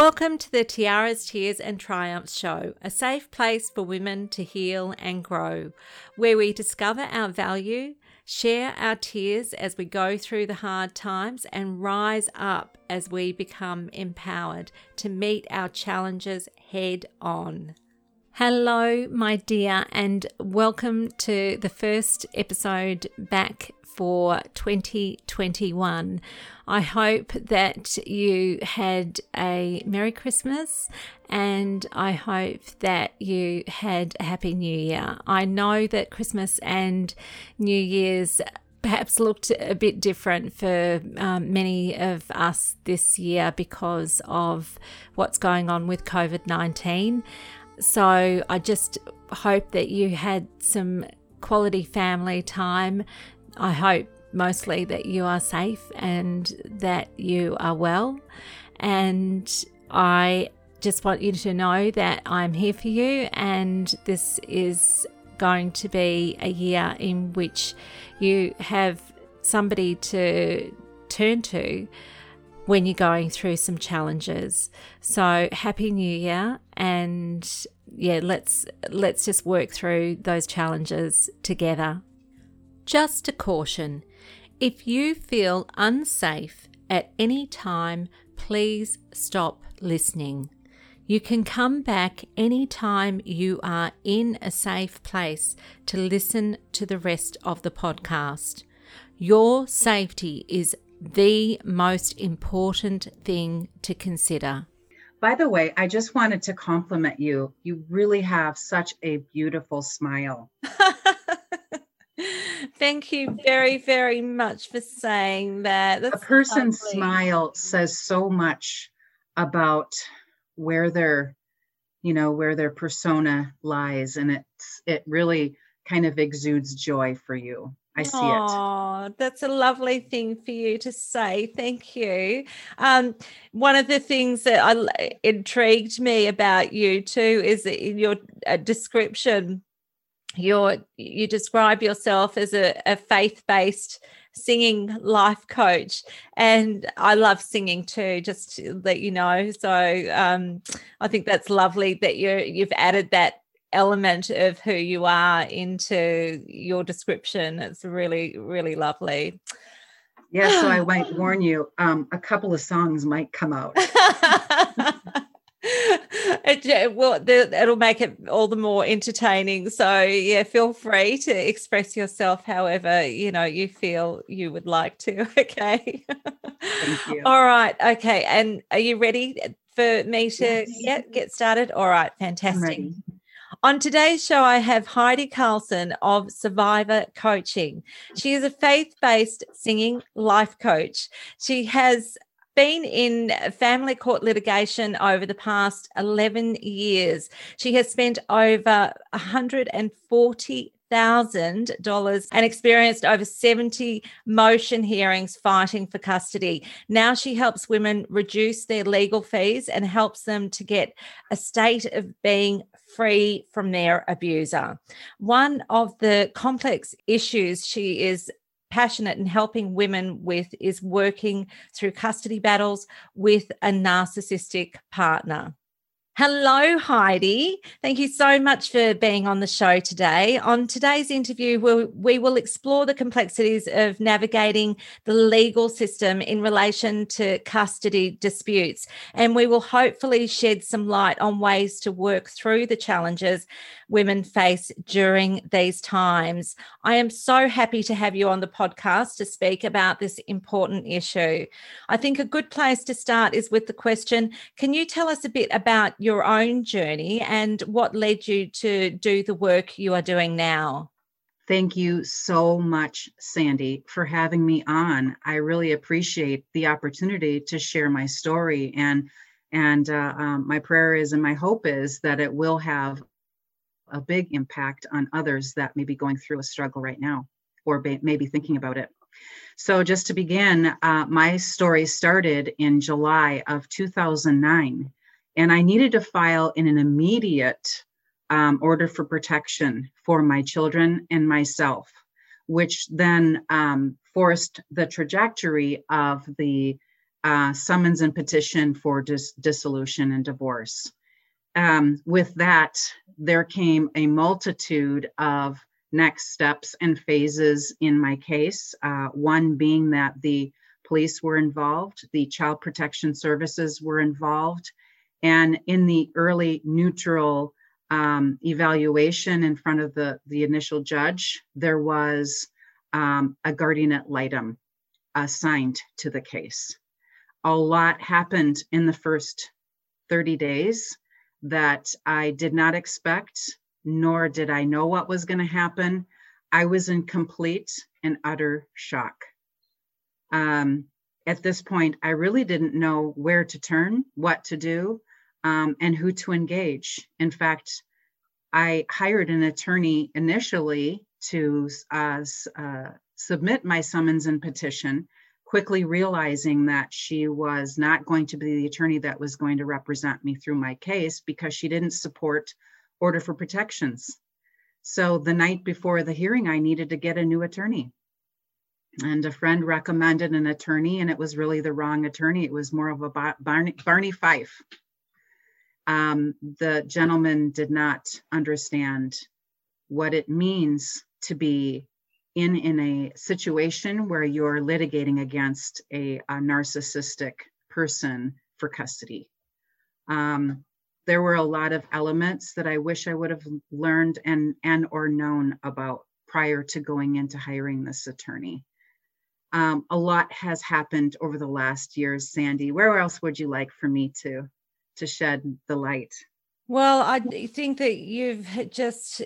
Welcome to the Tiaras, Tears and Triumphs show, a safe place for women to heal and grow, where we discover our value, share our tears as we go through the hard times, and rise up as we become empowered to meet our challenges head on. Hello, my dear, and welcome to the first episode back for 2021. I hope that you had a Merry Christmas and I hope that you had a Happy New Year. I know that Christmas and New Year's perhaps looked a bit different for um, many of us this year because of what's going on with COVID 19. So I just hope that you had some quality family time I hope mostly that you are safe and that you are well. And I just want you to know that I'm here for you, and this is going to be a year in which you have somebody to turn to when you're going through some challenges. So happy new year and yeah, let's let's just work through those challenges together. Just a caution if you feel unsafe at any time, please stop listening. You can come back anytime you are in a safe place to listen to the rest of the podcast. Your safety is the most important thing to consider. By the way, I just wanted to compliment you. You really have such a beautiful smile. Thank you very, very much for saying that. That's a person's lovely. smile says so much about where their, you know, where their persona lies, and it's it really kind of exudes joy for you. I see Aww, it. That's a lovely thing for you to say. Thank you. Um, one of the things that I, intrigued me about you too is in your uh, description you're you describe yourself as a, a faith-based singing life coach and i love singing too just to let you know so um, i think that's lovely that you you've added that element of who you are into your description it's really really lovely yeah so i might warn you um, a couple of songs might come out it, well, it'll make it all the more entertaining. So yeah, feel free to express yourself however you know you feel you would like to. Okay. Thank you. all right. Okay. And are you ready for me to yes. get get started? All right. Fantastic. On today's show, I have Heidi Carlson of Survivor Coaching. She is a faith based singing life coach. She has been in family court litigation over the past 11 years. She has spent over 140 thousand dollars and experienced over 70 motion hearings fighting for custody. Now she helps women reduce their legal fees and helps them to get a state of being free from their abuser. One of the complex issues she is passionate in helping women with is working through custody battles with a narcissistic partner. Hello, Heidi. Thank you so much for being on the show today. On today's interview, we'll, we will explore the complexities of navigating the legal system in relation to custody disputes, and we will hopefully shed some light on ways to work through the challenges women face during these times. I am so happy to have you on the podcast to speak about this important issue. I think a good place to start is with the question Can you tell us a bit about your own journey and what led you to do the work you are doing now? Thank you so much, Sandy, for having me on. I really appreciate the opportunity to share my story and and uh, um, my prayer is and my hope is that it will have a big impact on others that may be going through a struggle right now or maybe thinking about it. So, just to begin, uh, my story started in July of 2009, and I needed to file in an immediate um, order for protection for my children and myself, which then um, forced the trajectory of the uh, summons and petition for dis- dissolution and divorce. Um, with that, there came a multitude of next steps and phases in my case. Uh, one being that the police were involved, the child protection services were involved, and in the early neutral um, evaluation in front of the, the initial judge, there was um, a guardian ad litem assigned to the case. A lot happened in the first 30 days that I did not expect, nor did I know what was going to happen. I was in complete and utter shock. Um, at this point, I really didn't know where to turn, what to do, um, and who to engage. In fact, I hired an attorney initially to uh, uh, submit my summons and petition, quickly realizing that she was not going to be the attorney that was going to represent me through my case because she didn't support order for protections. So the night before the hearing, I needed to get a new attorney. And a friend recommended an attorney, and it was really the wrong attorney. It was more of a Barney, Barney Fife. Um, the gentleman did not understand what it means to be in in a situation where you're litigating against a, a narcissistic person for custody. Um, there were a lot of elements that I wish I would have learned and and or known about prior to going into hiring this attorney. Um, a lot has happened over the last years, Sandy. Where else would you like for me to to shed the light? Well, I think that you've just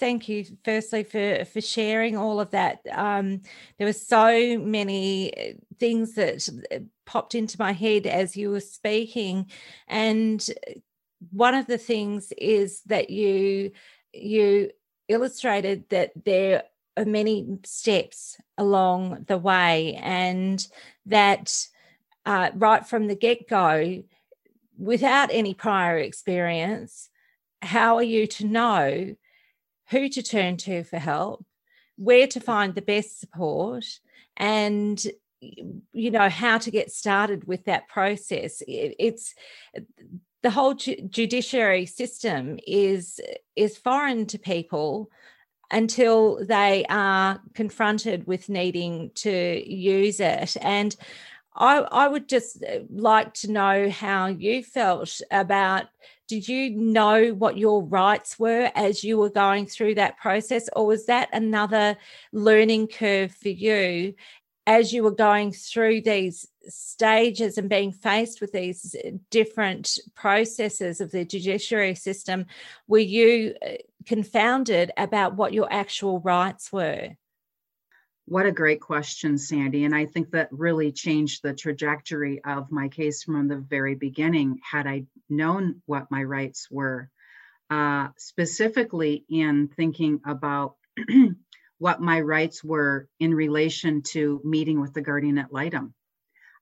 thank you firstly for for sharing all of that. Um, there were so many uh, things that uh, popped into my head as you were speaking, and one of the things is that you you illustrated that there are many steps along the way, and that uh, right from the get go without any prior experience, how are you to know who to turn to for help, where to find the best support, and you know how to get started with that process? It's the whole judiciary system is is foreign to people until they are confronted with needing to use it and I, I would just uh, like to know how you felt about did you know what your rights were as you were going through that process or was that another learning curve for you as you were going through these stages and being faced with these uh, different processes of the judiciary system? Were you uh, confounded about what your actual rights were what a great question, Sandy. And I think that really changed the trajectory of my case from the very beginning had I known what my rights were, uh, specifically in thinking about what my rights were in relation to meeting with the guardian ad litem.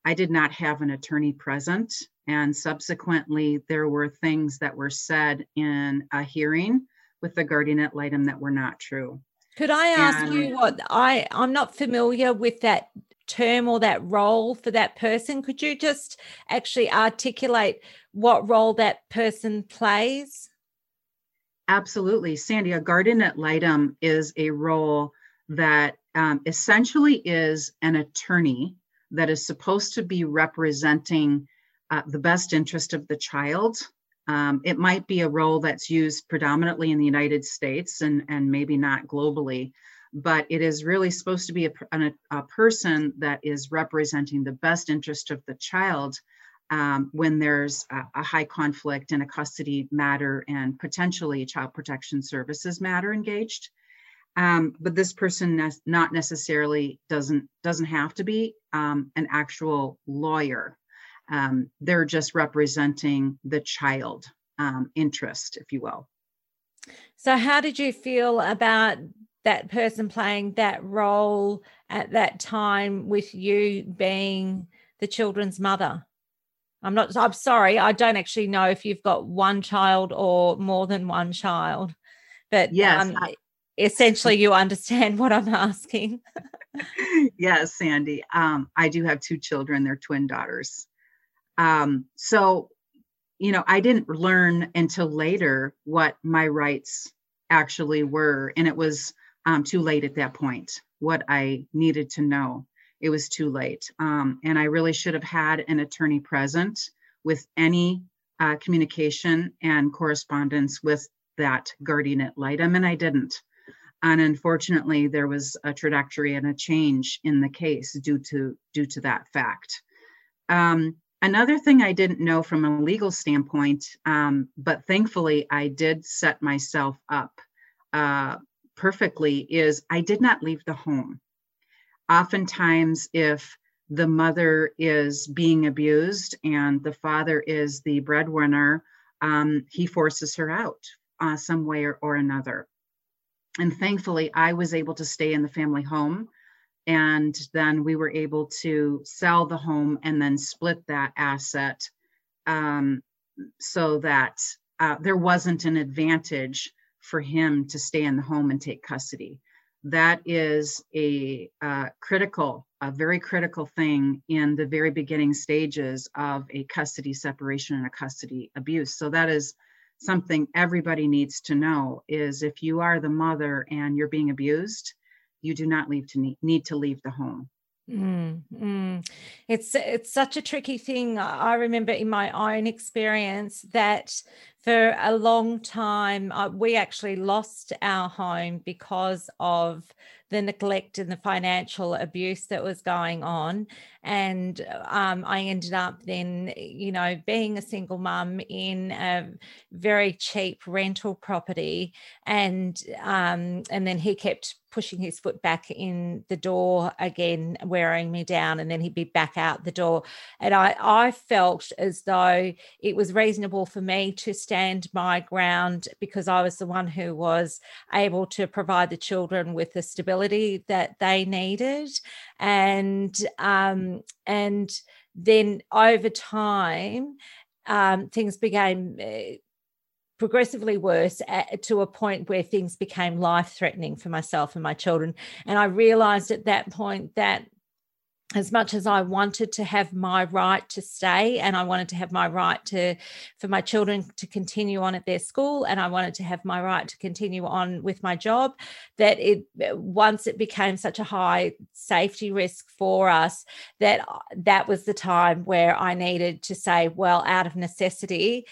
I did not have an attorney present, and subsequently, there were things that were said in a hearing with the guardian ad litem that were not true. Could I ask and, you what I I'm not familiar with that term or that role for that person. Could you just actually articulate what role that person plays? Absolutely. Sandy, a guardian ad litem is a role that um, essentially is an attorney that is supposed to be representing uh, the best interest of the child um, it might be a role that's used predominantly in the United States and, and maybe not globally, but it is really supposed to be a, a, a person that is representing the best interest of the child um, when there's a, a, high conflict in a custody matter and potentially child protection services matter engaged. Um, but this person ne- not necessarily doesn't doesn't have to be um, an actual lawyer um, they're just representing the child um, interest, if you will. So, how did you feel about that person playing that role at that time with you being the children's mother? I'm not, I'm sorry, I don't actually know if you've got one child or more than one child, but yes, um, I- essentially you understand what I'm asking. yes, Sandy. Um, I do have two children. They're twin daughters. Um, so, you know, I didn't learn until later what my rights actually were, and it was um, too late at that point. What I needed to know, it was too late, um, and I really should have had an attorney present with any uh, communication and correspondence with that guardian ad litem, and I didn't. And unfortunately, there was a trajectory and a change in the case due to due to that fact. Um, another thing I didn't know from a legal standpoint, um, but thankfully I did set myself up uh, perfectly, is I did not leave the home. Oftentimes, if the mother is being abused and the father is the breadwinner, um, he forces her out uh, some way or, or another. And thankfully, I was able to stay in the family home. And then we were able to sell the home and then split that asset um, so that uh, there wasn't an advantage for him to stay in the home and take custody. That is a uh, critical, a very critical thing in the very beginning stages of a custody separation and a custody abuse. So that is something everybody needs to know is if you are the mother and you're being abused, you do not leave to need, need to leave the home. Mm, mm. It's it's such a tricky thing. I remember in my own experience that for a long time uh, we actually lost our home because of the neglect and the financial abuse that was going on. And um, I ended up then, you know, being a single mum in a very cheap rental property. And um, and then he kept pushing his foot back in the door again, wearing me down, and then he'd be back out the door. And I, I felt as though it was reasonable for me to stand my ground because I was the one who was able to provide the children with the stability that they needed. And um, and then over time, um, things became uh, progressively worse at, to a point where things became life threatening for myself and my children. And I realized at that point that as much as I wanted to have my right to stay and I wanted to have my right to for my children to continue on at their school and I wanted to have my right to continue on with my job that it once it became such a high safety risk for us that that was the time where I needed to say well out of necessity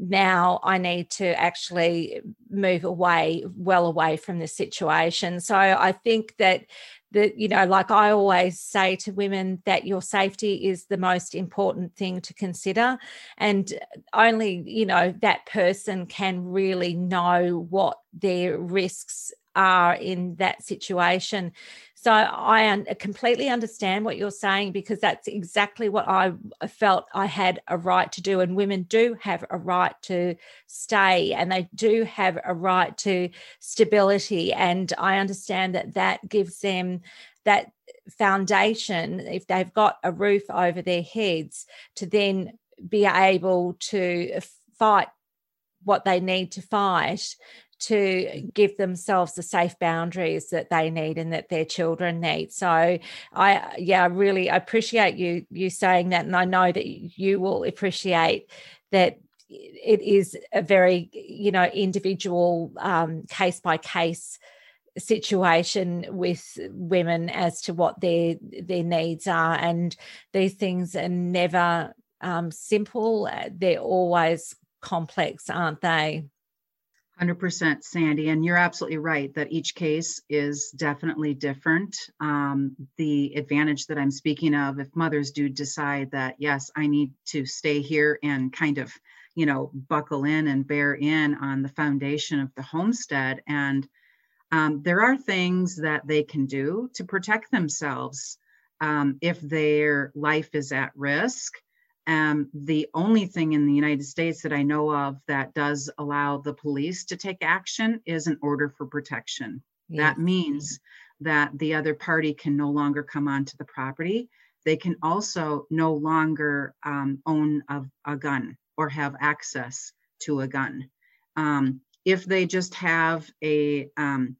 now I need to actually move away, well away from the situation. So I think that that you know like i always say to women that your safety is the most important thing to consider and only you know that person can really know what their risks are in that situation. So I un- completely understand what you're saying because that's exactly what I felt I had a right to do. And women do have a right to stay and they do have a right to stability. And I understand that that gives them that foundation, if they've got a roof over their heads, to then be able to fight what they need to fight to give themselves the safe boundaries that they need and that their children need. So I yeah, really appreciate you you saying that and I know that you will appreciate that it is a very you know individual um, case by case situation with women as to what their their needs are and these things are never um, simple they're always complex aren't they 100% Sandy, and you're absolutely right that each case is definitely different. Um, the advantage that I'm speaking of, if mothers do decide that, yes, I need to stay here and kind of, you know, buckle in and bear in on the foundation of the homestead. And um, there are things that they can do to protect themselves um, if their life is at risk. Um, the only thing in the United States that I know of that does allow the police to take action is an order for protection. That means that the other party can no longer come onto the property. They can also no longer um, own a, a, gun or have access to a gun. Um, if they just have a um,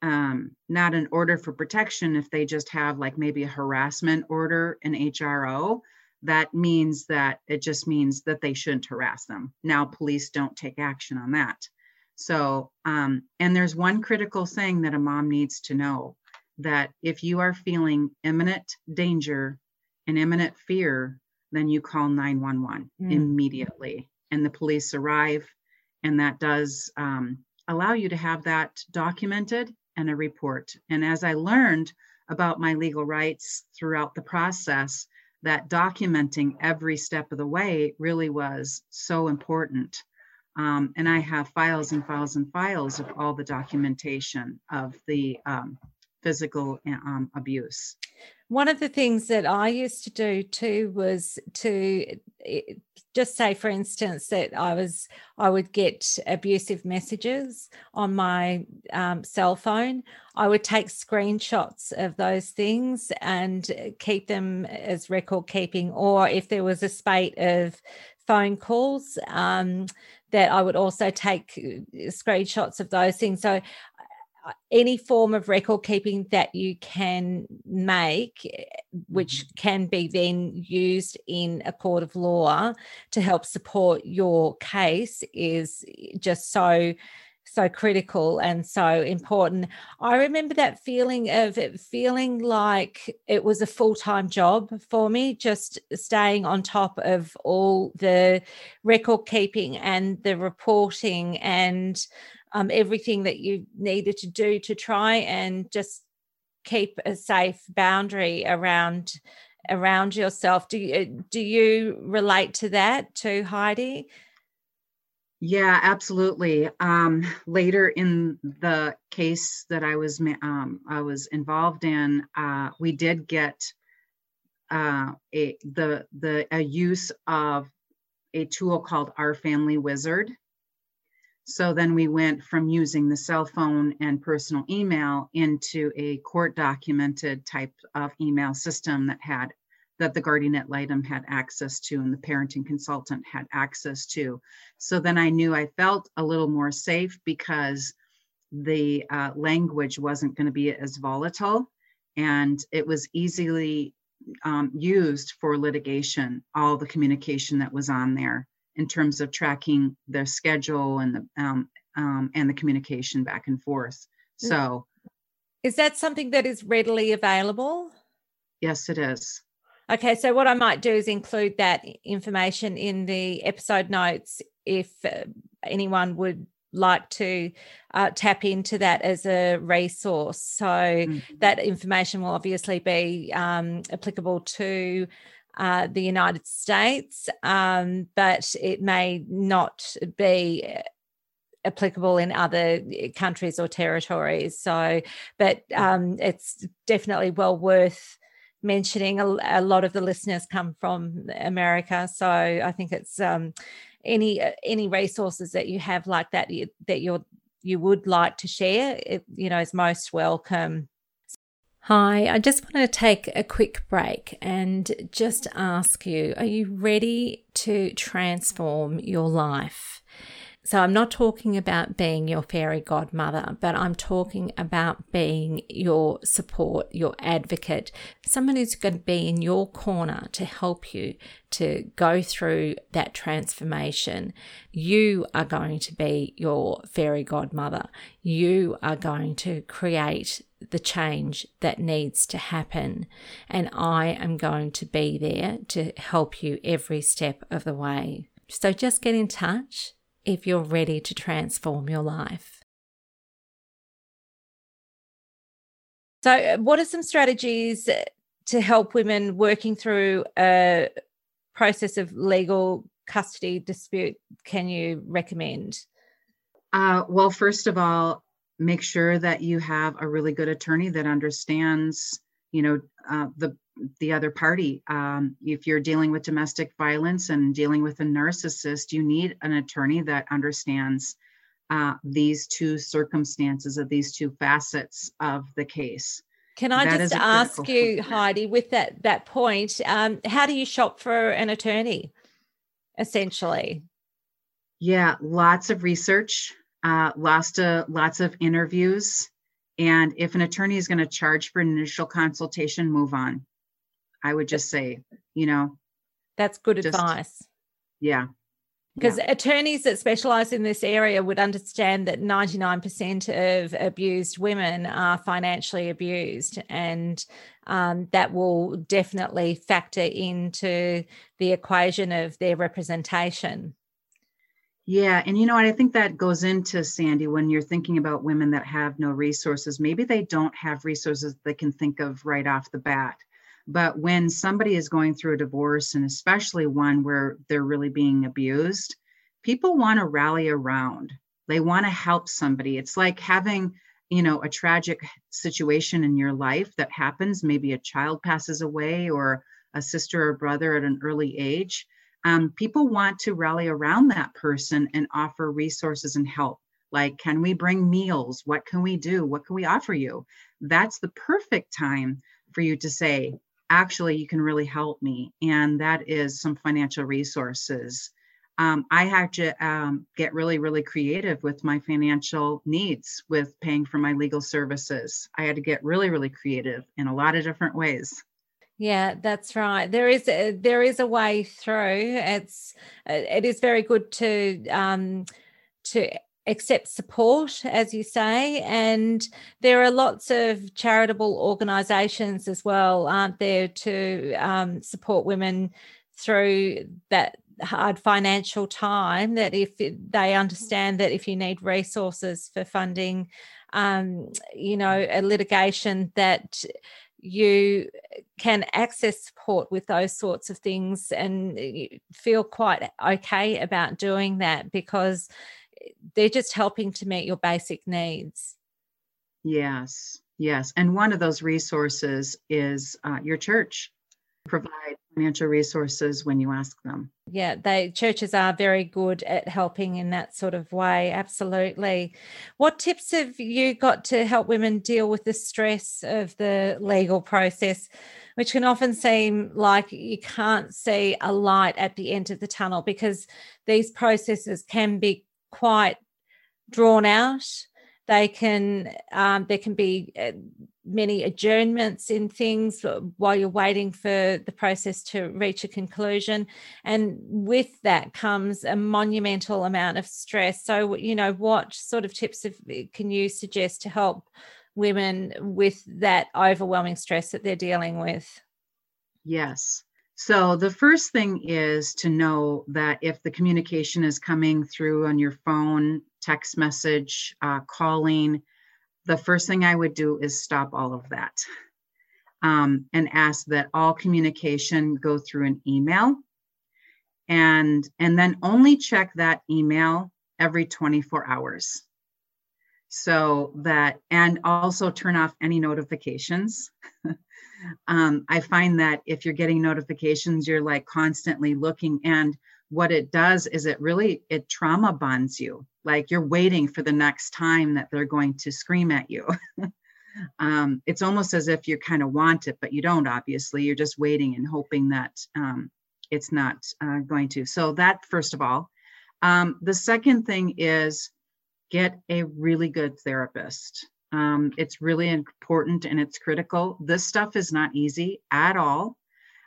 um, not an order for protection if they just have like maybe a harassment order an hro that means that it just means that they shouldn't harass them now police don't take action on that so um, and there's one critical thing that a mom needs to know that if you are feeling imminent danger and imminent fear then you call 911 mm. immediately and the police arrive and that does um, allow you to have that documented and a report. And as I learned about my legal rights throughout the process, that documenting every step of the way really was so important. Um, and I have files and files and files of all the documentation of the um, physical um, abuse. One of the things that I used to do too was to eh, just say, for instance, that I was I would get abusive messages on my um, cell phone. I would take screenshots of those things and keep them as record keeping, or if there was a spate of phone calls. Um, that I would also take eh, screenshots of those things. So any form of record keeping that you can make, eh, which mm-hmm. can be then used in a court of law to help support your case, is just so so critical and so important. I remember that feeling of it feeling like it was a full time job for me, just staying on top of all the record keeping and the reporting and um, everything that you needed to do to try and just keep a safe boundary around around yourself. Do you do you relate to that too heidi? Yeah absolutely. Um, later in the case that i was um, i was involved in uh, we did get uh, a the the a use of a tool called our family wizard so then we went from using the cell phone and personal email into a court documented type of email system that had that the guardian ad litem had access to and the parenting consultant had access to. So then I knew I felt a little more safe because the uh, language wasn't going to be as volatile and it was easily um, used for litigation, all the communication that was on there in terms of tracking the schedule and the um, um, and the communication back and forth. Mm. So, is that something that is readily available? Yes, it is. Okay, so what I might do is include that information in the episode notes if uh, anyone would like to uh, tap into that as a resource. So mm-hmm. that information will obviously be um, applicable to uh, the United States, um, but it may not be uh, applicable in other uh, countries or territories. So, but um, it's definitely well worth mentioning. A, a, lot of the listeners come from America, so I think it's um, any uh, any resources that you have like that that you're you would like to share. It, you know, is most welcome. Hi, I just want to take a quick break and just ask you are you ready to transform your life? So, I'm not talking about being your fairy godmother, but I'm talking about being your support, your advocate, someone who's going to be in your corner to help you to go through that transformation. You are going to be your fairy godmother. You are going to create the change that needs to happen. And I am going to be there to help you every step of the way. So just get in touch if you're ready to transform your life. So, uh, what are some strategies to help women working through a process of legal custody dispute can you recommend? Uh, well, first of all, make sure that you have a really good attorney that understands, you know, uh, the the other party. Um, if you're dealing with domestic violence and dealing with a narcissist, you need an attorney that understands uh, these two circumstances of these two facets of the case. Can I that just ask you, Heidi, with that that point, um, how do you shop for an attorney? Essentially, yeah, lots of research, uh, lots of lots of interviews, And if an attorney is going to charge for an initial consultation, move on. I would just say, you know, that's good just, advice. Yeah. Because yeah. attorneys that specialize in this area would understand that 99% of abused women are financially abused, and um, that will definitely factor into the equation of their representation. Yeah. And you know what? I think that goes into Sandy when you're thinking about women that have no resources. Maybe they don't have resources they can think of right off the bat. But when somebody is going through a divorce, and especially one where they're really being abused, people want to rally around. They want to help somebody. It's like having, you know, a tragic situation in your life that happens. Maybe a child passes away or a sister or brother at an early age. Um, people want to rally around that person and offer resources and help. Like, can we bring meals? What can we do? What can we offer you? That's the perfect time for you to say, actually you can really help me and that is some financial resources um, i had to um, get really really creative with my financial needs with paying for my legal services i had to get really really creative in a lot of different ways yeah that's right there is a, there is a way through it's it is very good to um to accept support, as you say. And there are lots of charitable organisations as well, aren't there, to um, support women through that hard financial time that if they understand that if you need resources for funding um, you know a litigation that you can access support with those sorts of things and feel quite okay about doing that because they're just helping to meet your basic needs. Yes, yes. And one of those resources is uh, your church. Provide financial resources when you ask them. Yeah, they churches are very good at helping in that sort of way. Absolutely. What tips have you got to help women deal with the stress of the legal process, which can often seem like you can't see a light at the end of the tunnel because these processes can be quite drawn out. They can um, there can be uh, many adjournments in things while you're waiting for the process to reach a conclusion, and with that comes a monumental amount of stress. So you know what sort of tips of, can you suggest to help women with that overwhelming stress that they're dealing with? Yes. So the first thing is to know that if the communication is coming through on your phone, text message, uh, calling, the first thing I would do is stop all of that um, and ask that all communication go through an email and and then only check that email every 24 hours so that and also turn off any notifications um, I find that if you're getting notifications, you're like constantly looking. And what it does is it really it trauma bonds you. Like you're waiting for the next time that they're going to scream at you. um, it's almost as if you kind of want it, but you don't. Obviously, you're just waiting and hoping that um, it's not uh, going to. So that first of all. Um, the second thing is get a really good therapist. Um, it's really important and it's critical. This stuff is not easy at all.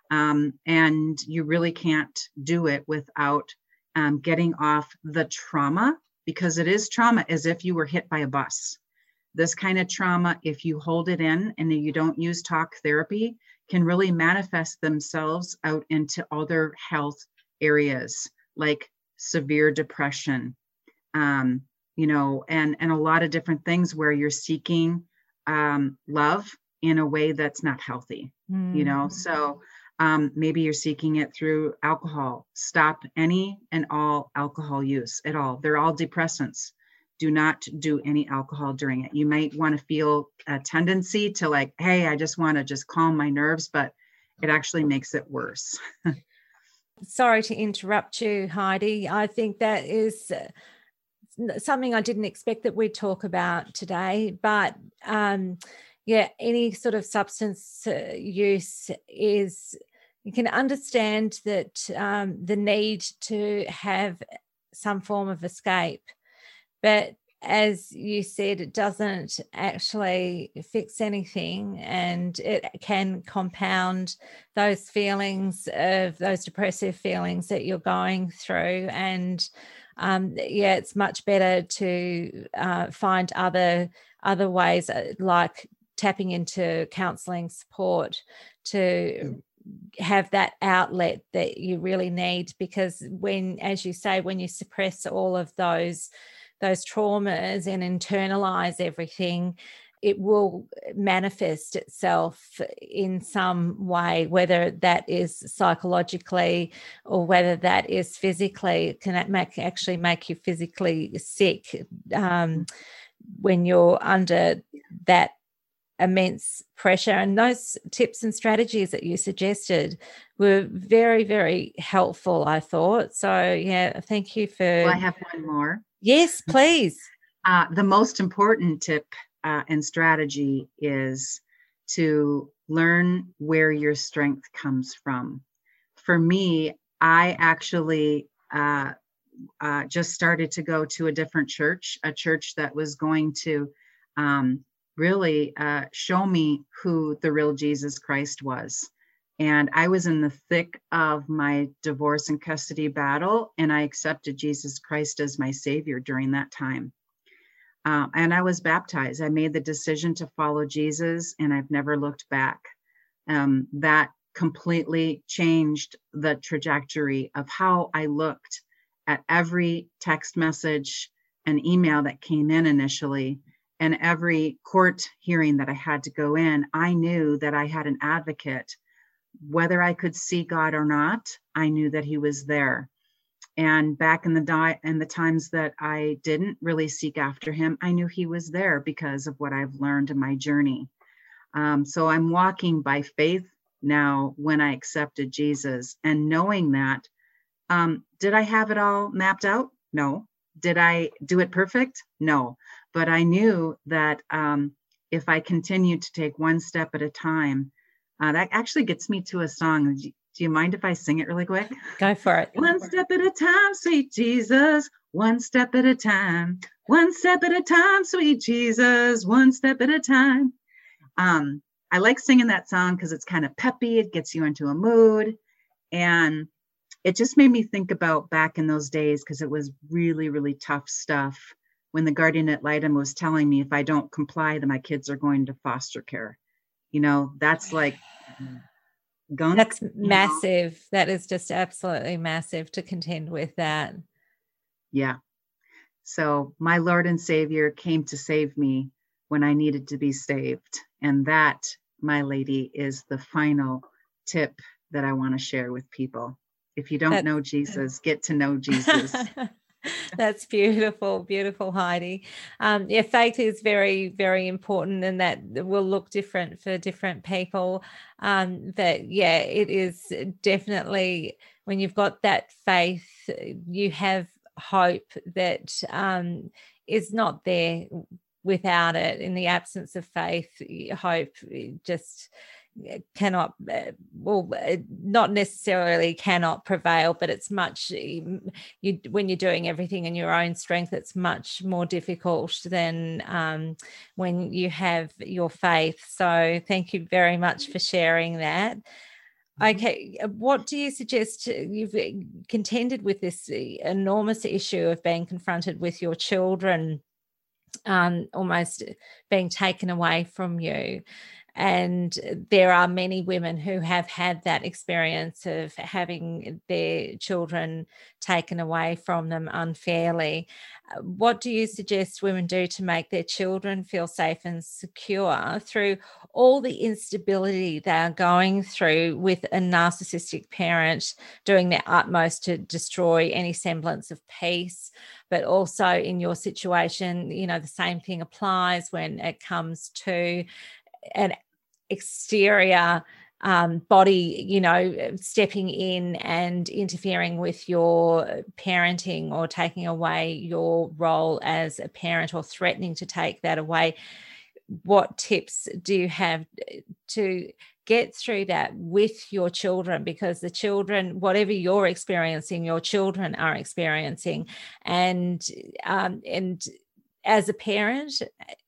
Um, and you really can't do it without um, getting off the trauma because it is trauma as if you were hit by a bus. This kind of trauma, if you hold it in and you don't use talk therapy, can really manifest themselves out into other health areas like severe depression, um, you know, and and a lot of different things where you're seeking um, love in a way that's not healthy, mm. you know. Mm. So um, maybe you're seeking it through alcohol. Stop any and all alcohol use at all. They're all depressants. Do not do any alcohol during it. You might want to feel a tendency to like, hey, I just want to just calm my nerves, but it actually makes it worse. Sorry to interrupt you, Heidi. I think that is something I didn't expect that we'd talk about today, but um, yeah, any sort of substance uh, use is you can understand that um, the need to have some form of escape, but as you said, it doesn't actually fix anything and it can compound those feelings of those depressive feelings that you're going through. And um, yeah, it's much better to uh, find other other ways uh, like tapping into counseling support to have that outlet that you really need because when as you say when you suppress all of those those traumas and internalize everything it will manifest itself in some way, whether that is psychologically or whether that is physically. It can make, actually make you physically sick um, when you're under that immense pressure. And those tips and strategies that you suggested were very, very helpful, I thought. So, yeah, thank you for. Well, I have one more. Yes, please. Uh, the most important tip uh, and strategy is to learn where your strength comes from. For me, I actually uh, uh, just started to go to a different church, a church that was going to um, really uh, show me who the real Jesus Christ was. And I was in the thick of my divorce and custody battle, and I accepted Jesus Christ as my Savior during that time. Uh, and I was baptized. I made the decision to follow Jesus, and I've never looked back. Um, that completely changed the trajectory of how I looked at every text message and email that came in initially and every court hearing that I had to go in, I knew that I had an advocate whether I could see God or not, I knew that He was there. And back in the di- in the times that I didn't really seek after Him, I knew He was there because of what I've learned in my journey. Um, so I'm walking by faith now when I accepted Jesus, and knowing that. Um, did I have it all mapped out? No. Did I do it perfect? No. But I knew that um, if I continued to take one step at a time, uh, that actually gets me to a song. Do you mind if I sing it really quick? Go for it. One step at a time, sweet Jesus. One step at a time. One step at a time, sweet Jesus. One step at a time. Um, I like singing that song because it's kind of peppy. It gets you into a mood. And it just made me think about back in those days because it was really, really tough stuff when the guardian ad litem was telling me if I don't comply, then my kids are going to foster care you know that's like gunk, that's massive. Know? that is just absolutely massive to contend with that. Yeah. So my lord and savior came to save me when i needed to be saved and that my lady is the final tip that i want to share with people. If you don't that's, know jesus get to know jesus That's beautiful, beautiful, Heidi. Um, yeah, faith is very, very important, and that will look different for different people. Um, but yeah, it is definitely when you've got that faith, you have hope that um, is not there without it. In the absence of faith, hope just cannot uh, well uh, not necessarily cannot prevail but it's much you when you're doing everything in your own strength it's much more difficult than um, when you have your faith so thank you very much for sharing that mm-hmm. Okay, uh, what do you suggest? You've contended with this enormous issue of being confronted with your children um, almost being taken away from you. And there are many women who have had that experience of having their children taken away from them unfairly. Uh, what do you suggest women do to make their children feel safe and secure through all the instability they are going through with a narcissistic parent doing their utmost to destroy any semblance of peace? But also in your situation, you know, the same thing applies when it comes to an exterior um, body, you know, stepping in and interfering with your parenting or taking away your role as a parent or threatening to take that away. What tips do you have to get through that with your children? Because the children, whatever you're experiencing, your children are experiencing, and um, and as a parent,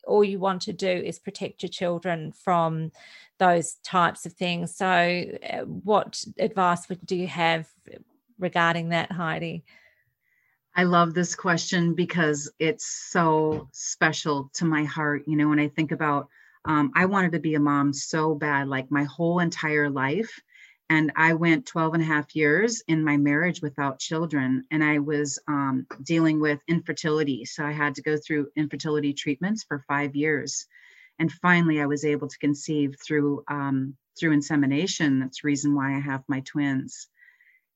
all you want to do is protect your children from those types of things. So, uh, what advice would, do you have regarding that, Heidi? I love this question because it's so special to my heart. You know, when I think about, um, I wanted to be a mom so bad, like my whole entire life. And I went 12 and a half years in my marriage without children. And I was um, dealing with infertility. So I had to go through infertility treatments for five years and finally i was able to conceive through um, through insemination that's the reason why i have my twins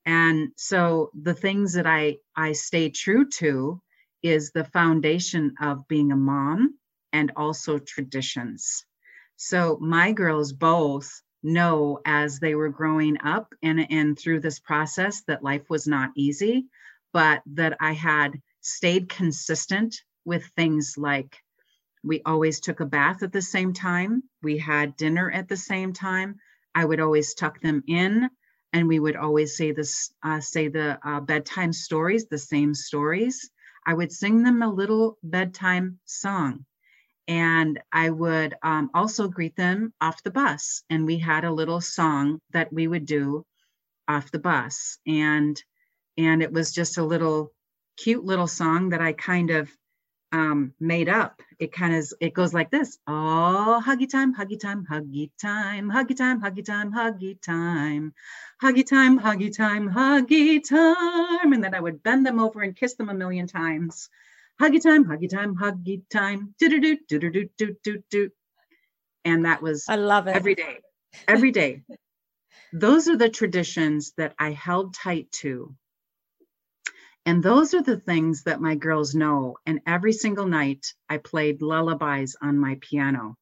and so the things that i i stay true to is the foundation of being a mom and also traditions so my girls both know as they were growing up and and through this process that life was not easy but that i had stayed consistent with things like we always took a bath at the same time. We had dinner at the same time. I would always tuck them in, and we would always say this, uh, say the uh, bedtime stories, the same stories. I would sing them a little bedtime song, and I would um, also greet them off the bus. And we had a little song that we would do off the bus, and and it was just a little cute little song that I kind of um, made up. It kind of it goes like this: Oh, huggy time, huggy time, huggy time, huggy time, huggy time, huggy time, huggy time, huggy time, huggy time, and then I would bend them over and kiss them a million times. Huggy time, huggy time, huggy time, do do do do do do do do do, and that was I love it every day, every day. Those are the traditions that I held tight to and those are the things that my girls know. And every single night, I played lullabies on my piano.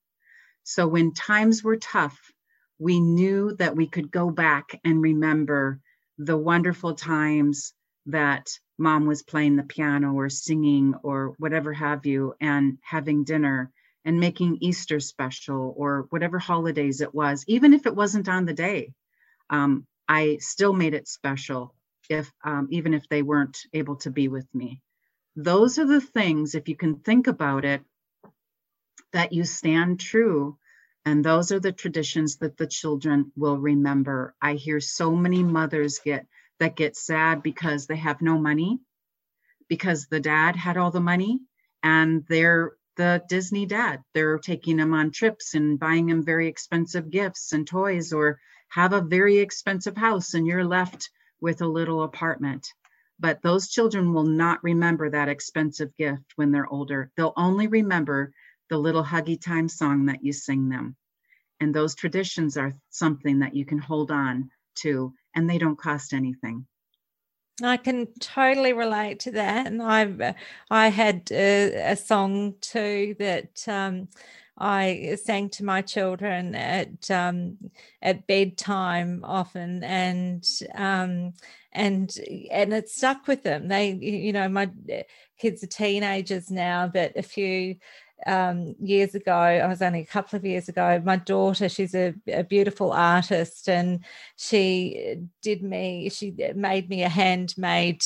So when times were tough, we knew that we could go back and remember the wonderful times that mom was playing the piano or singing or whatever have you, and having dinner and making Easter special or whatever holidays it was, even if it wasn't on the day. Um, I still made it special if um, even if they weren't able to be with me. Those are the things if you can think about it that you stand true. And those are the traditions that the children will remember. I hear so many mothers get that get sad because they have no money because the dad had all the money and they're the disney dad they're taking them on trips and buying them very expensive gifts and toys or have a very expensive house and you're left with a little apartment. But those children will not remember that expensive gift when they're older. They'll only remember the little huggy time song that you sing them. And those traditions are something that you can hold on to, and they don't cost anything. I can totally relate to that, and I've I had a, a song too that um, I sang to my children at um, at bedtime often, and um, and and it stuck with them. They, you know, my kids are teenagers now, but a few um, years ago, I was only a couple of years ago, my daughter, she's a, a, beautiful artist and she did me, she made me a handmade,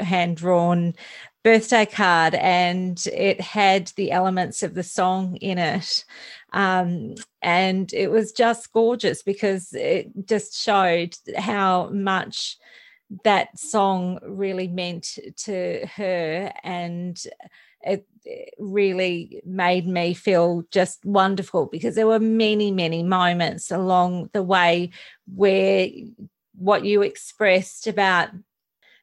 hand drawn birthday card and it had the elements of the song in it. Um, and it was just gorgeous because it just showed how much that song really meant to her and it really made me feel just wonderful because there were many many moments along the way where what you expressed about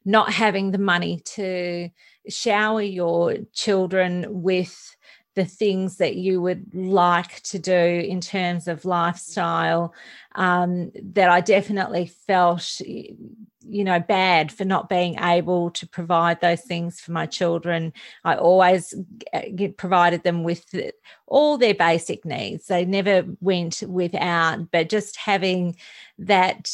not having the money to shower your children with the things that you would like to do in terms of lifestyle um, that I definitely felt, you know, bad for not being able to provide those things for my children. I always provided them with all their basic needs. They never went without, but just having that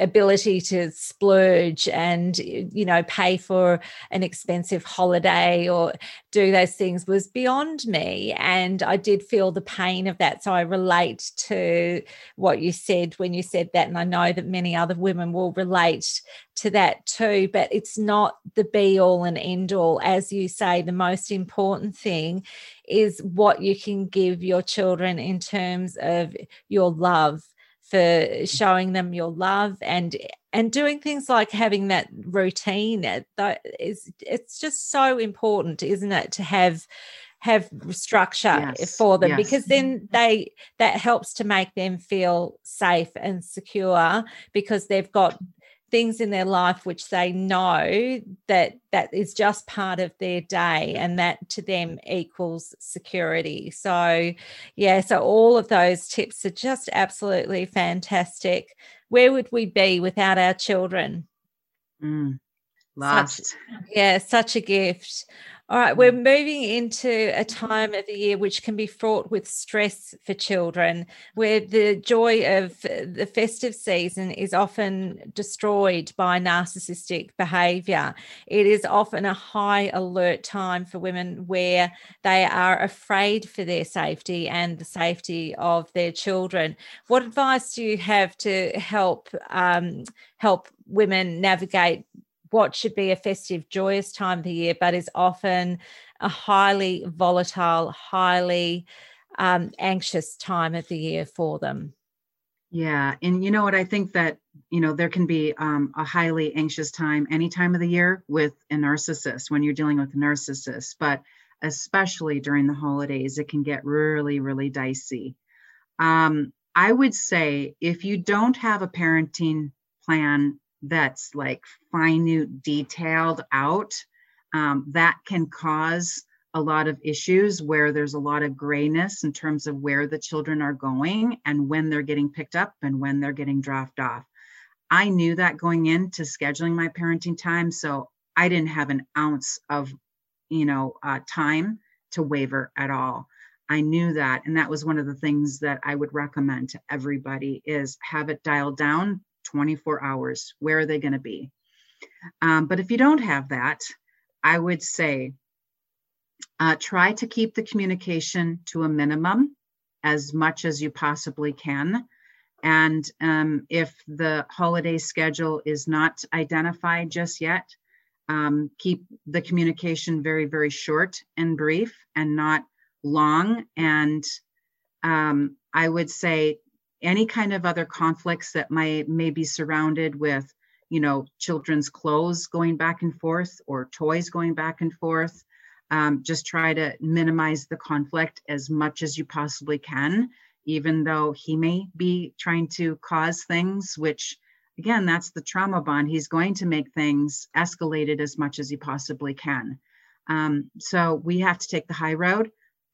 ability to splurge and you know pay for an expensive holiday or do those things was beyond me. And i did feel the pain of that. So i relate to what you said when you said that. And i know that many other women will relate to that too. But it's not the be all and end all as you say the most important thing is what you can give your children in terms of your love for showing them your love and and doing things like having that routine. That is it's just so important isn't it to have have structure yes, for them yes. because then mm-hmm. they that helps to make them feel safe and secure because they've got things in their life which they know that that is just part of their day and that to them equals security. So yeah so all of those tips are just absolutely fantastic. Where would we be without our children? Mm, lost. such, yeah such a gift all right, we're moving into a time of the year which can be fraught with stress for children, where the joy of the festive season is often destroyed by narcissistic behavior. It is often a high alert time for women where they are afraid for their safety and the safety of their children. What advice do you have to help um, help women navigate what should be a festive, joyous time of the year, but is often a highly volatile, highly um, anxious time of the year for them. Yeah. And you know what? I think that, you know, there can be um, a highly anxious time any time of the year with a narcissist when you're dealing with a narcissist, but especially during the holidays, it can get really, really dicey. Um, I would say if you don't have a parenting plan that's like minute detailed out um, that can cause a lot of issues where there's a lot of grayness in terms of where the children are going and when they're getting picked up and when they're getting dropped off. I knew that going into scheduling my parenting time so i didn't have an ounce of you know uh, time to waver at all. I knew that and that was one of the things that i would recommend to everybody is have it dialed down 24 hours. Where are they going to be? Um, but if you don't have that, I would say uh, try to keep the communication to a minimum as much as you possibly can. And um, if the holiday schedule is not identified just yet, um, keep the communication very, very short and brief and not long. And um, I would say any kind of other conflicts that might may be surrounded with you know children's clothes going back and forth or toys going back and forth um, just try to minimize the conflict as much as you possibly can even though he may be trying to cause things which again that's the trauma bond. He's going to make things escalated as much as he possibly can. Um, so we have to take the high road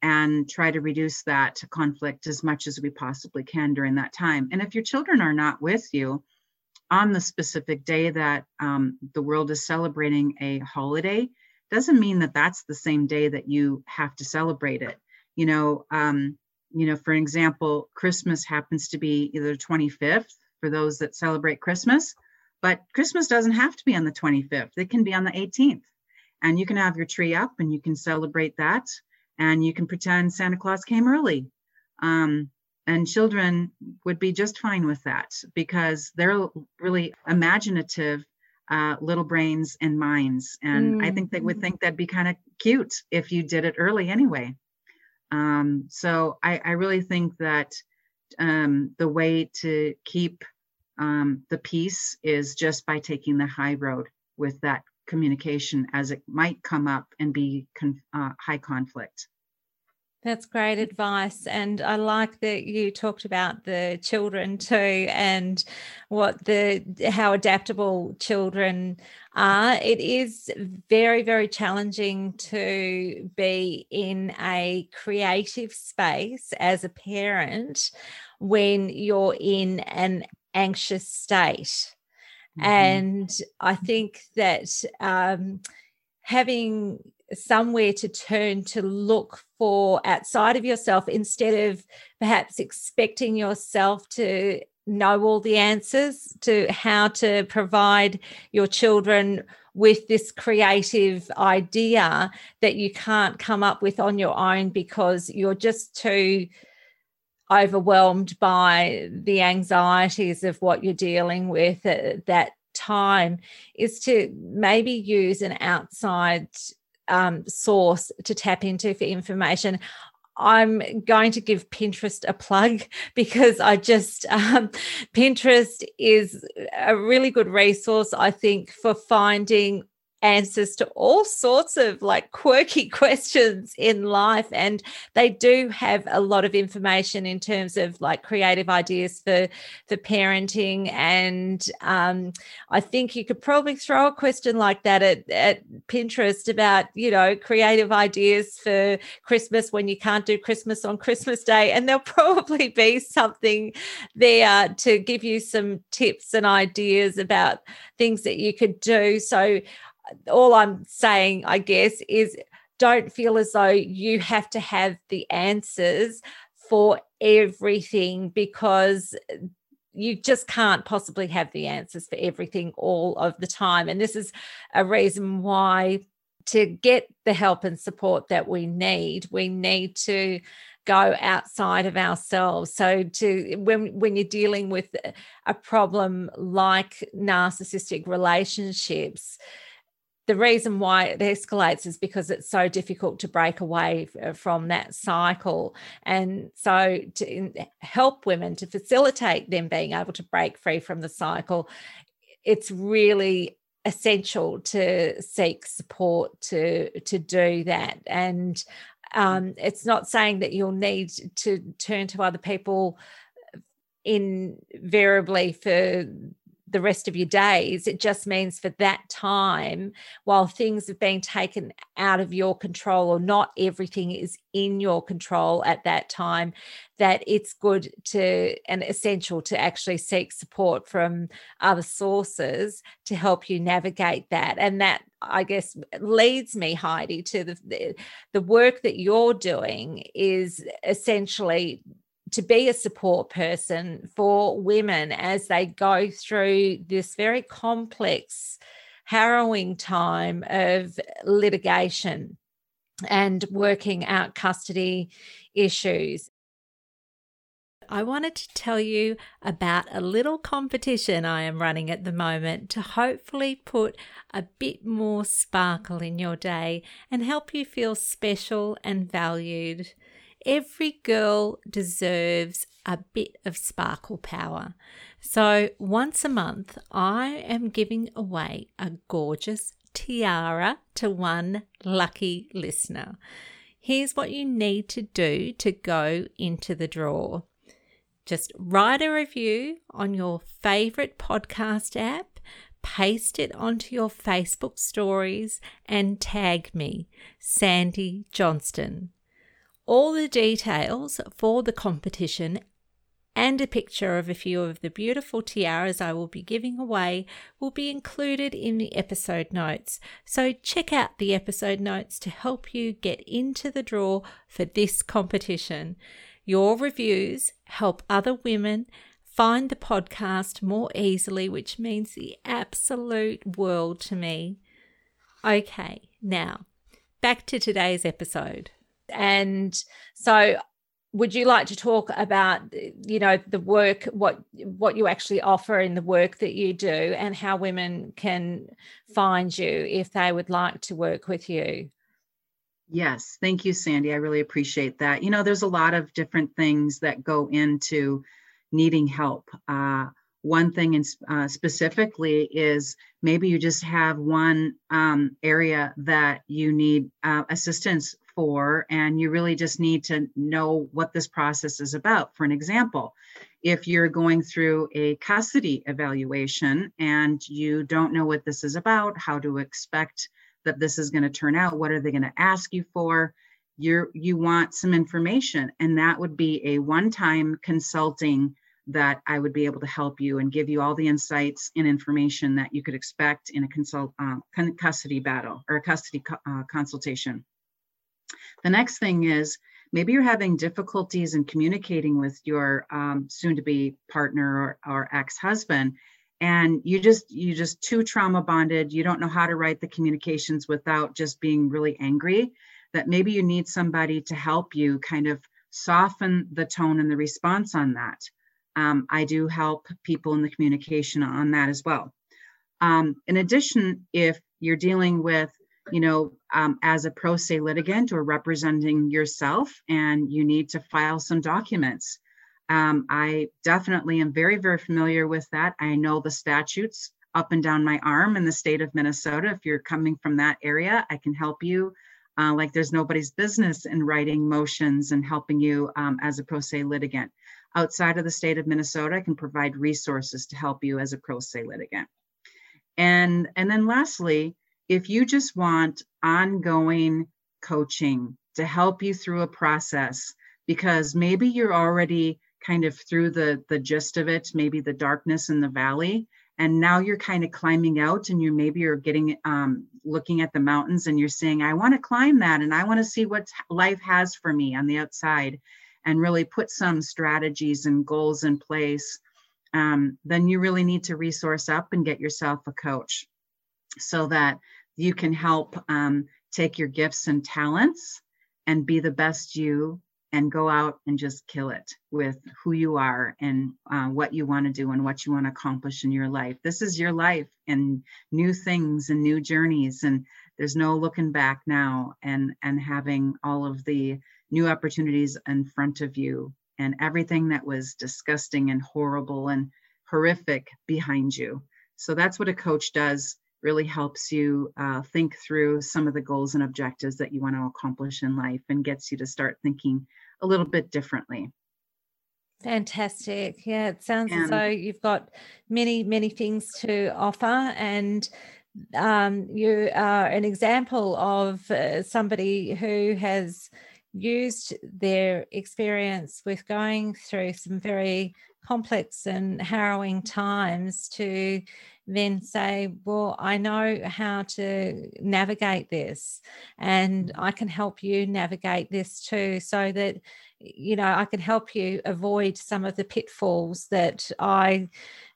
and try to reduce that conflict as much as we possibly can during that time. And if your children are not with you on the specific day that um, the world is celebrating a holiday, doesn't mean that that's the same day that you have to celebrate it. You know, um, you know, for example, Christmas happens to be either 25th for those that celebrate Christmas, but Christmas doesn't have to be on the 25th. It can be on the 18th. And you can have your tree up and you can celebrate that and you can pretend Santa Claus came early. Um, and children would be just fine with that because they're really imaginative uh, little brains and minds. And mm. I think they would mm-hmm. think that'd be kind of cute if you did it early anyway. Um, so I, I, really think that um, the way to keep um, the peace is just by taking the high road with that communication as it might come up and be con- uh, high conflict. That's great advice. And I like that you talked about the children too and what the how adaptable children are. It is very, very challenging to be in a creative space as a parent when you're in an anxious state. Mm-hmm. And I think that um, having somewhere to turn to look for outside of yourself instead of perhaps expecting yourself to know all the answers to how to provide your children with this creative idea that you can't come up with on your own because you're just too overwhelmed by the anxieties of what you're dealing with at that time is to maybe use an outside um, source to tap into for information. I'm going to give Pinterest a plug because I just, um, Pinterest is a really good resource, I think, for finding answers to all sorts of like quirky questions in life and they do have a lot of information in terms of like creative ideas for for parenting and um, i think you could probably throw a question like that at, at pinterest about you know creative ideas for christmas when you can't do christmas on christmas day and there'll probably be something there to give you some tips and ideas about things that you could do. So all I'm saying, I guess, is don't feel as though you have to have the answers for everything because you just can't possibly have the answers for everything all of the time. And this is a reason why to get the help and support that we need, we need to go outside of ourselves so to when when you're dealing with a problem like narcissistic relationships the reason why it escalates is because it's so difficult to break away uh, from that cycle. And so, to help women to facilitate them being able to break free from the cycle, it's really essential to seek support to to do that and um, it's not saying that you'll need to turn to other people invariably for the rest of your days. It just means for that time, while things have been taken out of your control or not everything is in your control at that time, that it's good to and essential to actually seek support from other sources to help you navigate that. And that I guess leads me, Heidi, to the the work that you're doing is essentially to be a support person for women as they go through this very complex, harrowing time of litigation and working out custody issues. I wanted to tell you about a little competition I am running at the moment to hopefully put a bit more sparkle in your day and help you feel special and valued. Every girl deserves a bit of sparkle power. So, once a month, I am giving away a gorgeous tiara to one lucky listener. Here's what you need to do to go into the draw. Just write a review on your favorite podcast app, paste it onto your Facebook stories, and tag me, Sandy Johnston. All the details for the competition and a picture of a few of the beautiful tiaras I will be giving away will be included in the episode notes. So check out the episode notes to help you get into the draw for this competition. Your reviews help other women find the podcast more easily, which means the absolute world to me. Okay, now back to today's episode. And so would you like to talk about you know the work what what you actually offer in the work that you do and how women can find you if they would like to work with you? Yes. Thank you sandy. I really appreciate that. You know there's a lot of different things that go into needing help. Uh, one thing in, uh, specifically is maybe you just have one um, area that you need uh, assistance for, and you really just need to know what this process is about. For an example, if you're going through a custody evaluation and you don't know what this is about, how to expect that this is going to turn out, what are they going to ask you for? You're, you want some information, and that would be a one time consulting that I would be able to help you and give you all the insights and information that you could expect in a consult uh, custody battle or a custody co- uh, consultation. The next thing is maybe you're having difficulties in communicating with your um, soon to be partner or, or ex-husband and you just you just too trauma bonded you don't know how to write the communications without just being really angry that maybe you need somebody to help you kind of soften the tone and the response on that. Um, i do help people in the communication on that as well. Um, in addition if you're dealing with you know um, as a pro se litigant or representing yourself and you need to file some documents um, I definitely am very, very familiar with that. I know the statutes up and down my arm in the state of Minnesota. If you're coming from that area, I can help you. Uh, like there's nobody's business in writing motions and helping you um, as a pro se litigant. Outside of the state of Minnesota, I can provide resources to help you as a pro se litigant. And, and then lastly, if you just want ongoing coaching to help you through a process, because maybe you're already kind of through the the gist of it maybe the darkness in the valley and now you're kind of climbing out and you maybe you're getting um, looking at the mountains and you're saying i want to climb that and i want to see what life has for me on the outside and really put some strategies and goals in place um, then you really need to resource up and get yourself a coach so that you can help um, take your gifts and talents and be the best you and go out and just kill it with who you are and uh, what you want to do and what you want to accomplish in your life. This is your life and new things and new journeys and there's no looking back now and and having all of the new opportunities in front of you and everything that was disgusting and horrible and horrific behind you. So that's what a coach does really helps you uh, think through some of the goals and objectives that you want to accomplish in life and gets you to start thinking a little bit differently. Fantastic. Yeah, it sounds and, as though you've got many, many things to offer. And um, you are an example of uh, somebody who has used their experience with going through some very complex and harrowing times to then say, Well, I know how to navigate this, and mm. I can help you navigate this too, so that you know I can help you avoid some of the pitfalls that I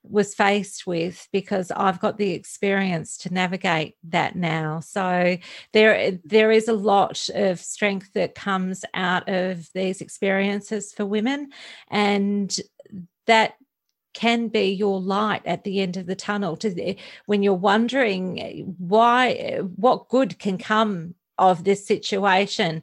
was faced with because I've got the experience to navigate that now. So there there is a lot of strength that comes out of these experiences for women and that can be your light at the end of the tunnel to when you're wondering why what good can come of this situation?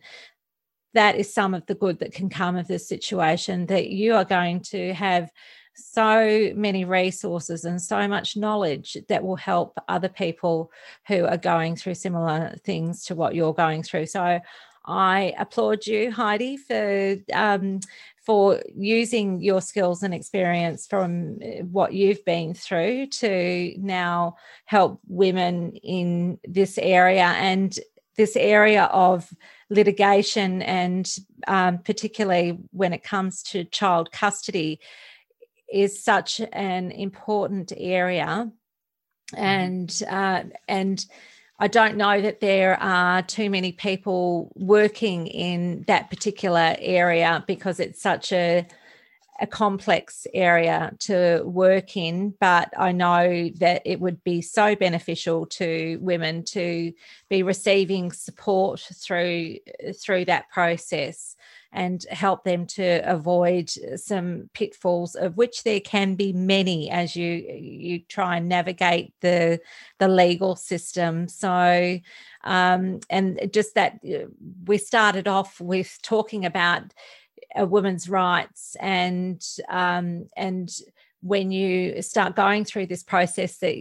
That is some of the good that can come of this situation that you are going to have so many resources and so much knowledge that will help other people who are going through similar things to what you're going through. So I applaud you, Heidi, for um, for using your skills and experience from uh, what you've been through to now help women in this area and this area of litigation and um, particularly when it comes to child custody is such an important area mm-hmm. and uh, and I don't know that there are too many people working in that particular area because it's such a a complex area to work in, but I know that it would be so beneficial to women to be receiving support through through that process and help them to avoid some pitfalls of which there can be many as you you try and navigate the the legal system. So um, and just that uh, we started off with talking about a woman's rights and um, and when you start going through this process that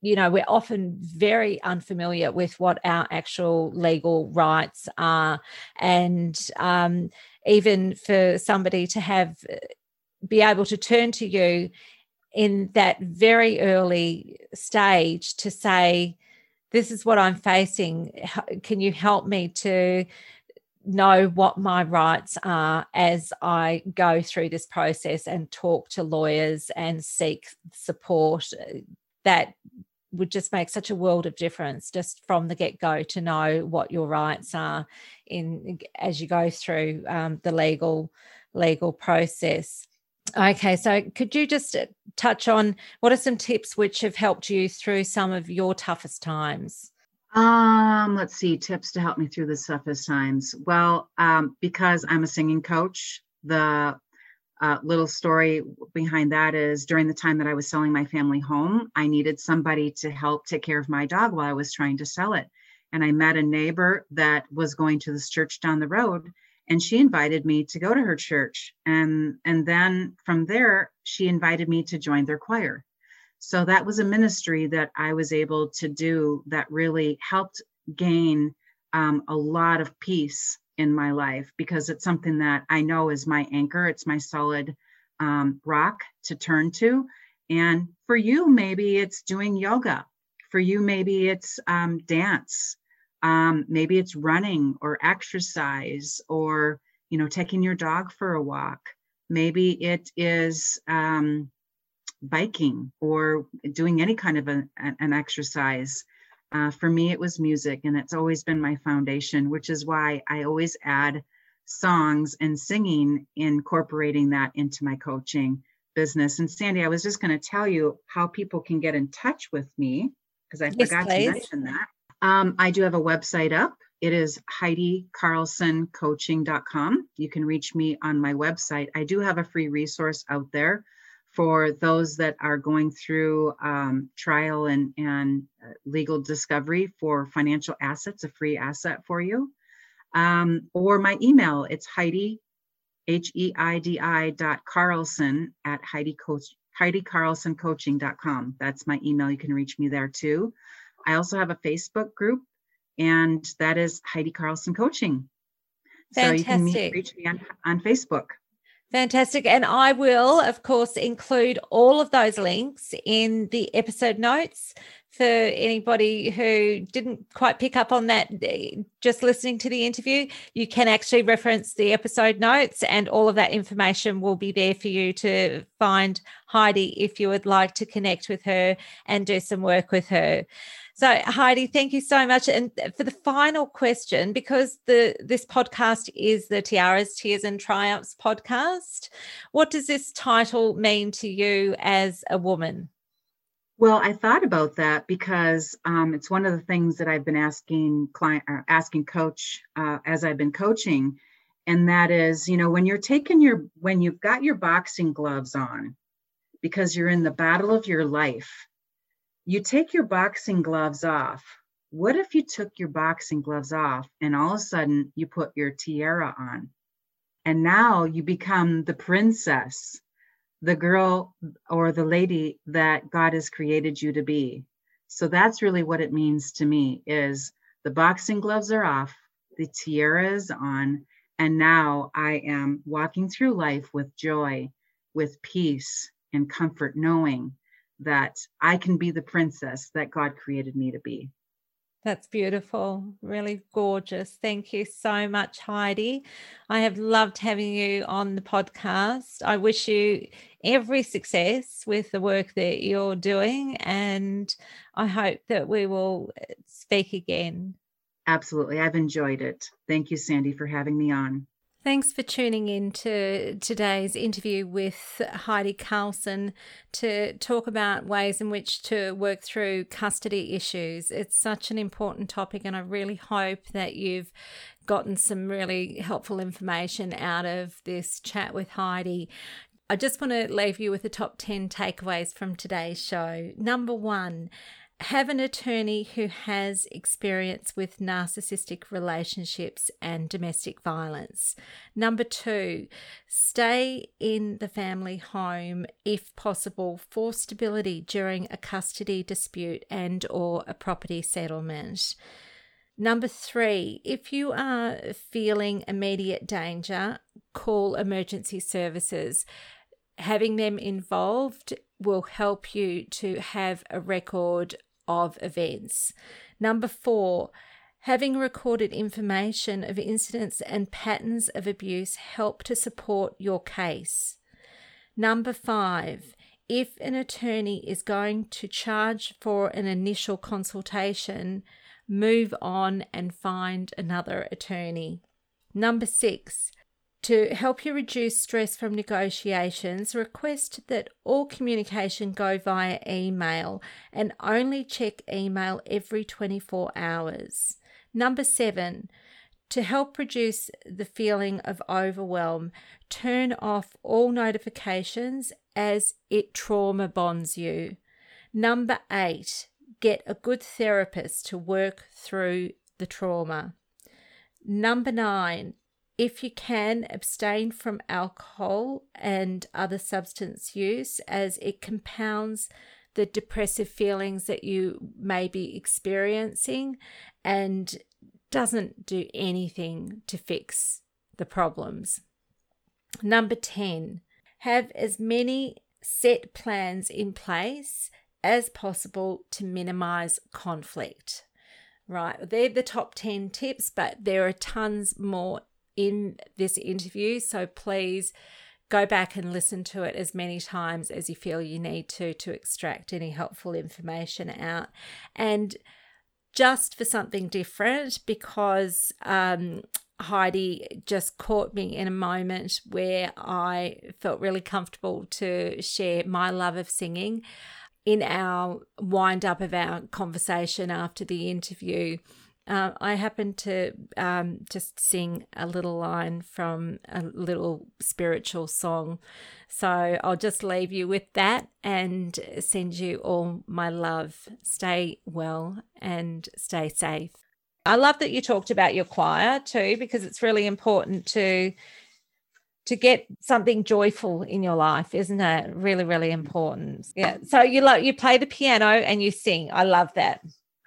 you know we're often very unfamiliar with what our actual legal rights are. And um, even for somebody to have be able to turn to you in that very early stage to say this is what i'm facing. Can you help me to know what my rights are as I go through this process and talk to lawyers and seek support that would just make such a world of difference just from the get go to know what your rights are in as you go through um, the legal legal process. Okay, so could you just uh, touch on what are some tips which have helped you through some of your toughest times? Um, let's see, tips to help me through the toughest times. Well, um, because I'm a singing coach, the uh, little story behind that is during the time that I was selling my family home, I needed somebody to help take care of my dog while I was trying to sell it. And I met a neighbor that was going to this church down the road and she invited me to go to her church and and then from there she invited me to join their choir so that was a ministry that i was able to do that really helped gain um, a lot of peace in my life because it's something that i know is my anchor. It's my solid um, rock to turn to. And for you maybe it's doing yoga. For you maybe it's um, dance. Um, maybe it's running or exercise or you know taking your dog for a walk. Maybe it is um, biking or doing any kind of a, an exercise uh, for me it was music and it's always been my foundation which is why i always add songs and singing incorporating that into my coaching business and sandy i was just going to tell you how people can get in touch with me because i yes, forgot please. to mention that um, I do have a website up. It is HeidiCarlsonCoaching.com. You can reach me on my website. I do have a free resource out there for those that are going through um, trial and, and uh, legal discovery for financial assets, a free asset for you. Um, or my email, it's Heidi, H E I D I dot Carlson at Heidi Coach, HeidiCarlsonCoaching.com. That's my email. You can reach me there too. I also have a Facebook group, and that is Heidi Carlson Coaching. Fantastic. So you can meet, reach me on, on Facebook. Fantastic. And I will, of course, include all of those links in the episode notes for anybody who didn't quite pick up on that just listening to the interview. You can actually reference the episode notes, and all of that information will be there for you to find Heidi if you would like to connect with her and do some work with her. So Heidi, thank you so much. And for the final question, because the this podcast is the Tiaras, Tears and Triumphs podcast, what does this title mean to you as a woman? Well, I thought about that because um, it's one of the things that I've been asking client, uh, asking coach uh, as I've been coaching, and that is, you know, when you're taking your, when you've got your boxing gloves on, because you're in the battle of your life, you take your boxing gloves off. What if you took your boxing gloves off and all of a sudden you put your tiara on? And now you become the princess, the girl or the lady that God has created you to be. So that's really what it means to me is the boxing gloves are off, the tiara is on, and now I am walking through life with joy, with peace and comfort, knowing that I can be the princess that God created me to be. That's beautiful, really gorgeous. Thank you so much, Heidi. I have loved having you on the podcast. I wish you every success with the work that you're doing, and I hope that we will uh, speak again. Absolutely. I've enjoyed it. Thank you, Sandy, for having me on. Thanks for tuning in to today's interview with Heidi Carlson to talk about ways in which to work through custody issues. It's such an important topic, and I really hope that you've gotten some really helpful information out of this chat with Heidi. I just want to leave you with the top 10 takeaways from today's show. Number one, have an attorney who has experience with narcissistic relationships and domestic violence. Number two, stay in the family home if possible for stability during a custody dispute and or a property settlement. Number three, if you are feeling immediate danger, call emergency services. Having them involved will help you to have a record of events. Number four, having recorded information of incidents and patterns of abuse help to support your case. Number five, if an attorney is going to charge for an initial consultation, move on and find another attorney. Number six, to help you reduce stress from negotiations, request that all communication go via email and only check email every 24 hours. Number seven, to help reduce the feeling of overwhelm, turn off all notifications as it trauma bonds you. Number eight, get a good therapist to work through the trauma. Number nine, if you can, abstain from alcohol and other substance use as it compounds the depressive feelings that you may be experiencing and doesn't do anything to fix the problems. Number 10, have as many set plans in place as possible to minimize conflict. Right, they're the top 10 tips, but there are tons more in this interview. So please go back and listen to it as many times as you feel you need to to extract any helpful information out. And just for something different, because um, Heidi just caught me in a moment where I felt really comfortable to share my love of singing. In our wind up of our conversation after the interview, uh, I happened to um, just sing a little line from a little spiritual song. So I'll just leave you with that and send you all my love. Stay well and stay safe. I love that you talked about your choir too, because it's really important to to get something joyful in your life, isn't it? Really, really important. Yeah. So you love you play the piano and you sing. I love that.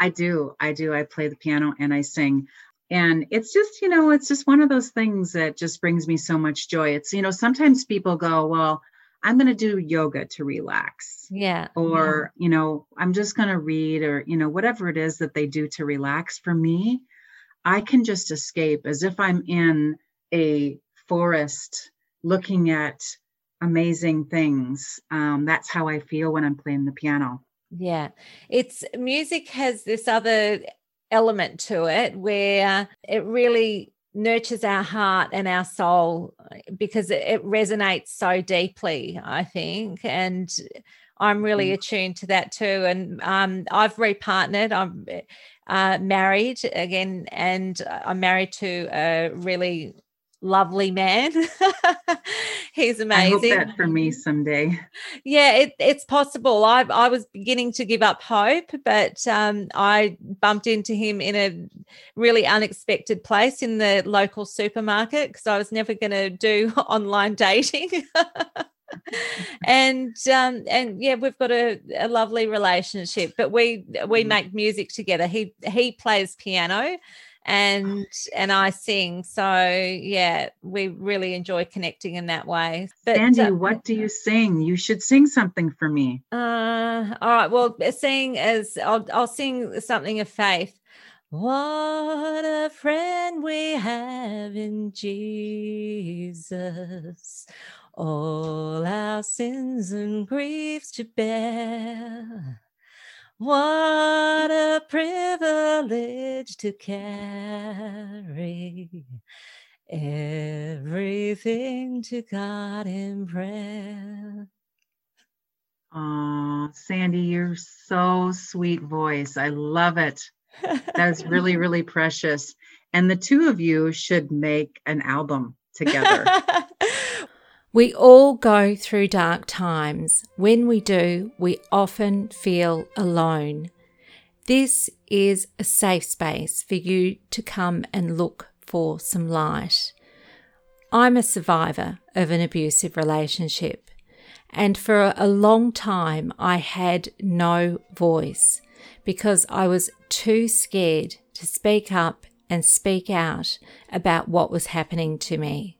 I do. I do. I play the piano and I sing. And it's just, you know, it's just one of those things that just brings me so much joy. It's, you know, sometimes people go, well, I'm going to do yoga to relax. Yeah. Or, yeah. you know, I'm just going to read or, you know, whatever it is that they do to relax. For me, I can just escape as if I'm in a forest looking at amazing things. Um, that's how I feel when I'm playing the piano. Yeah. It's music has this other element to it where it really nurtures our heart and our soul because it, resonates so deeply, I think. And I'm really mm. attuned to that too. And um, I've repartnered. I'm uh, married again, and I'm married to a really lovely man. He's amazing. I hope that for me someday. Yeah, it, it's possible. I I was beginning to give up hope, but um, I bumped into him in a really unexpected place in the local supermarket because I was never going to do online dating. and um, and yeah, we've got a, a lovely relationship. But we we mm. make music together. He he plays piano and and I sing. So yeah, we really enjoy connecting in that way. But Sandy, uh, what do you sing? You should sing something for me. Uh, all right. Well, sing as I'll I'll sing something of faith. What a friend we have in Jesus, all our sins and griefs to bear. What a privilege to carry everything to God in prayer. Oh, Sandy, you're so sweet voice. I love it. That's really, really precious. And the two of you should make an album together. We all go through dark times. When we do, we often feel alone. This is a safe space for you to come and look for some light. I'm a survivor of an abusive relationship, and for a long time I had no voice because I was too scared to speak up and speak out about what was happening to me.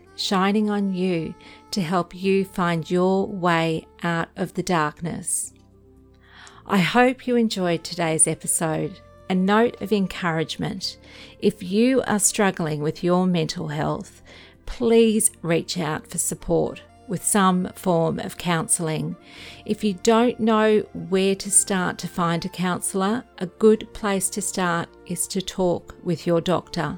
shining on you to help you find your way out of the darkness. I hope you enjoyed today's episode. A note of encouragement if you are struggling with your mental health, please reach out for support with some form of counselling. If you don't know where to start to find a counsellor, a good place to start is to talk with your doctor.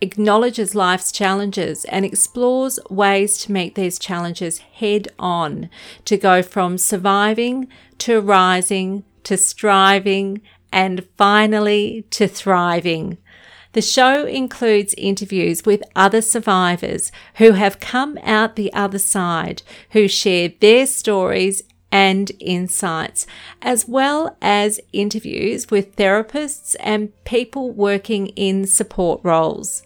acknowledges life's challenges and explores ways to meet these challenges head on, to go from surviving to rising to striving and finally to thriving. The show includes interviews with other survivors who have come out the other side, who share their stories and insights, as well as interviews with therapists and people working in support roles.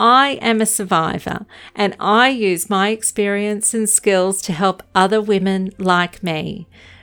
I am a survivor and I use my experience and skills to help other women like me.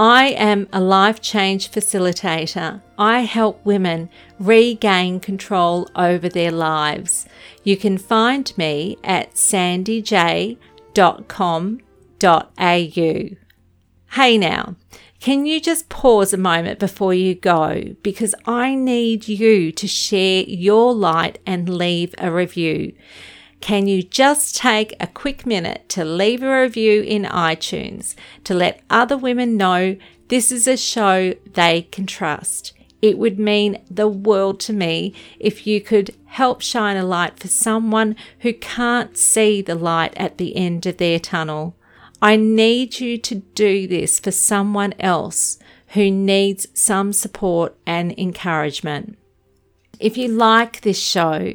I am a life change facilitator. I help women regain control over their lives. You can find me at sandyj.com.au. Hey now, can you just pause a moment before you go? Because I need you to share your light and leave a review. Can you just take a quick minute to leave a review in iTunes to let other women know this is a show they can trust? It would mean the world to me if you could help shine a light for someone who can't see the light at the end of their tunnel. I need you to do this for someone else who needs some support and encouragement. If you like this show,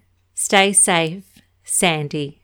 Stay safe, Sandy.